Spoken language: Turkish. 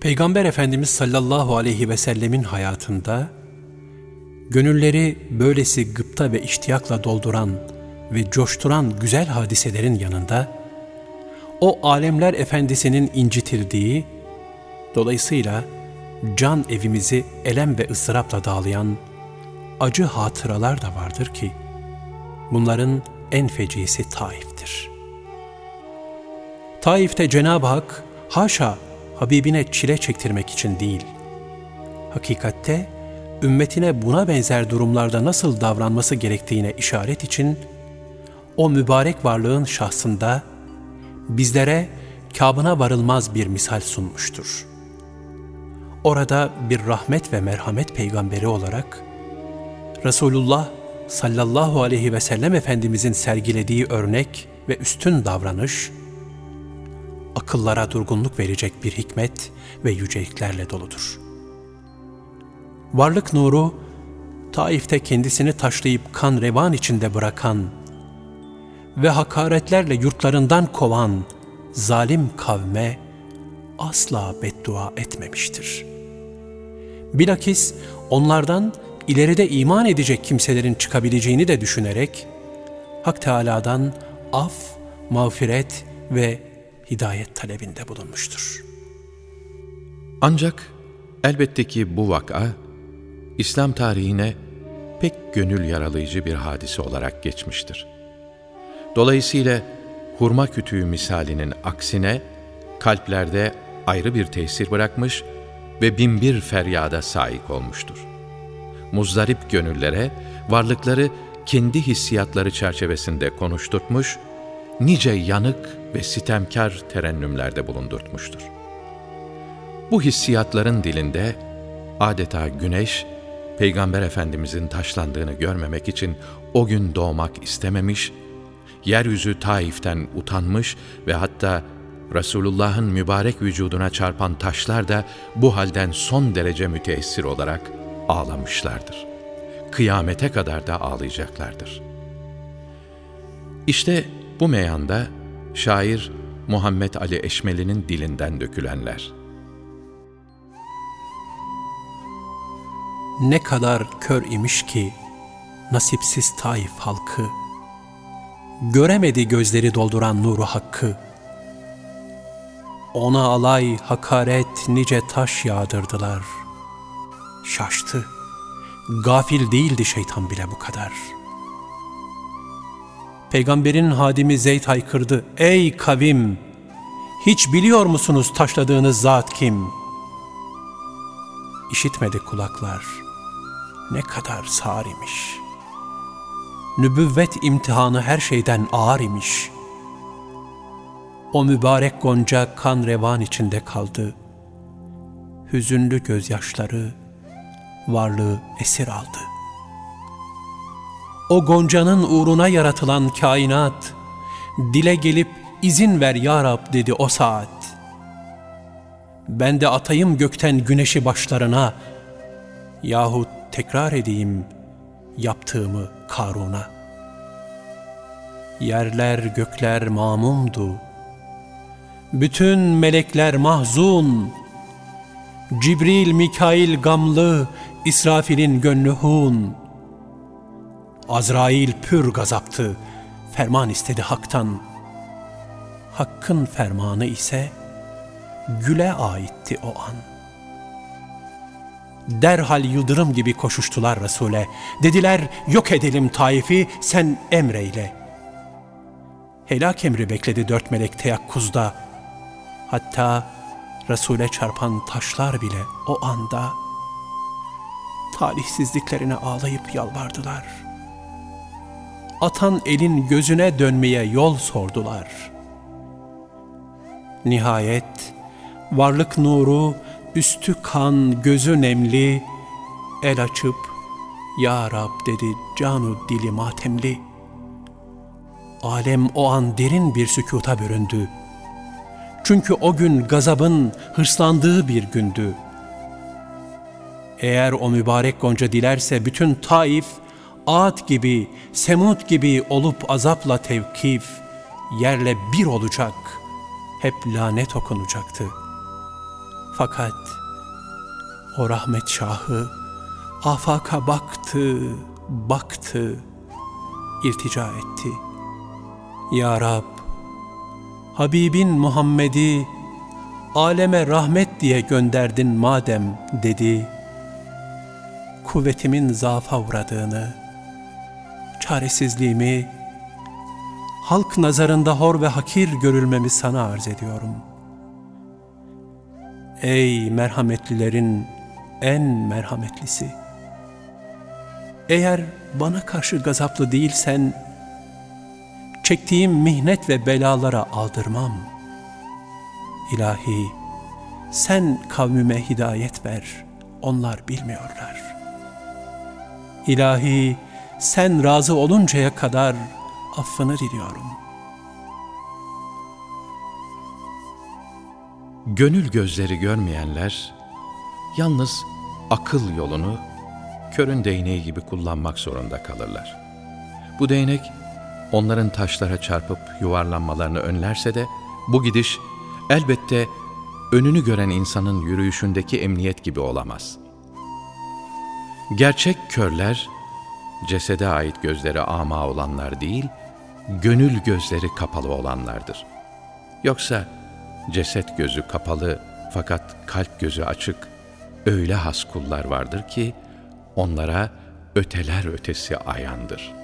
Peygamber Efendimiz sallallahu aleyhi ve sellemin hayatında gönülleri böylesi gıpta ve iştiyakla dolduran ve coşturan güzel hadiselerin yanında o alemler efendisinin incitildiği, dolayısıyla can evimizi elem ve ıstırapla dağlayan acı hatıralar da vardır ki, bunların en fecisi Taif'tir. Taif'te Cenab-ı Hak, haşa Habibine çile çektirmek için değil, hakikatte ümmetine buna benzer durumlarda nasıl davranması gerektiğine işaret için, o mübarek varlığın şahsında bizlere kabına varılmaz bir misal sunmuştur. Orada bir rahmet ve merhamet peygamberi olarak Resulullah sallallahu aleyhi ve sellem Efendimizin sergilediği örnek ve üstün davranış, akıllara durgunluk verecek bir hikmet ve yüceliklerle doludur. Varlık nuru, Taif'te kendisini taşlayıp kan revan içinde bırakan ve hakaretlerle yurtlarından kovan zalim kavme asla beddua etmemiştir. Bilakis onlardan ileride iman edecek kimselerin çıkabileceğini de düşünerek Hak Teâlâ'dan af, mağfiret ve hidayet talebinde bulunmuştur. Ancak elbette ki bu vaka İslam tarihine pek gönül yaralayıcı bir hadise olarak geçmiştir. Dolayısıyla hurma kütüğü misalinin aksine kalplerde ayrı bir tesir bırakmış ve binbir feryada sahip olmuştur. Muzdarip gönüllere varlıkları kendi hissiyatları çerçevesinde konuşturtmuş, nice yanık ve sitemkar terennümlerde bulundurtmuştur. Bu hissiyatların dilinde adeta güneş, Peygamber Efendimizin taşlandığını görmemek için o gün doğmak istememiş, yeryüzü Taif'ten utanmış ve hatta Resulullah'ın mübarek vücuduna çarpan taşlar da bu halden son derece müteessir olarak ağlamışlardır. Kıyamete kadar da ağlayacaklardır. İşte bu meyanda şair Muhammed Ali Eşmeli'nin dilinden dökülenler. Ne kadar kör imiş ki nasipsiz Taif halkı, göremedi gözleri dolduran nuru hakkı. Ona alay, hakaret, nice taş yağdırdılar. Şaştı, gafil değildi şeytan bile bu kadar.'' Peygamberin hadimi Zeyd haykırdı. Ey kavim! Hiç biliyor musunuz taşladığınız zat kim? İşitmedi kulaklar. Ne kadar sağır imiş. Nübüvvet imtihanı her şeyden ağır imiş. O mübarek gonca kan revan içinde kaldı. Hüzünlü gözyaşları varlığı esir aldı o goncanın uğruna yaratılan kainat, dile gelip izin ver ya Rab dedi o saat. Ben de atayım gökten güneşi başlarına, yahut tekrar edeyim yaptığımı Karun'a. Yerler gökler mamumdu, bütün melekler mahzun, Cibril, Mikail gamlı, İsrafil'in gönlü hun.'' Azrail pür gazaptı, ferman istedi haktan. Hakkın fermanı ise güle aitti o an. Derhal yıldırım gibi koşuştular Resul'e. Dediler yok edelim Taif'i sen emreyle. Helak emri bekledi dört melek teyakkuzda. Hatta Resul'e çarpan taşlar bile o anda talihsizliklerine ağlayıp yalvardılar.'' Atan elin gözüne dönmeye yol sordular. Nihayet varlık nuru, üstü kan, gözü nemli, el açıp Ya Rab dedi canu dili matemli. Alem o an derin bir sükuta büründü. Çünkü o gün gazabın hırslandığı bir gündü. Eğer o mübarek gonca dilerse bütün Taif Ad gibi, Semud gibi olup azapla tevkif, yerle bir olacak, hep lanet okunacaktı. Fakat o rahmet şahı afaka baktı, baktı, irtica etti. Ya Rab, Habibin Muhammed'i aleme rahmet diye gönderdin madem dedi. Kuvvetimin zaafa uğradığını, çaresizliğimi, halk nazarında hor ve hakir görülmemi sana arz ediyorum. Ey merhametlilerin en merhametlisi! Eğer bana karşı gazaplı değilsen, çektiğim mihnet ve belalara aldırmam. İlahi, sen kavmime hidayet ver, onlar bilmiyorlar. İlahi, sen razı oluncaya kadar affını diliyorum. Gönül gözleri görmeyenler, yalnız akıl yolunu körün değneği gibi kullanmak zorunda kalırlar. Bu değnek, onların taşlara çarpıp yuvarlanmalarını önlerse de, bu gidiş elbette önünü gören insanın yürüyüşündeki emniyet gibi olamaz. Gerçek körler, cesede ait gözleri ama olanlar değil, gönül gözleri kapalı olanlardır. Yoksa ceset gözü kapalı fakat kalp gözü açık öyle has kullar vardır ki onlara öteler ötesi ayandır.''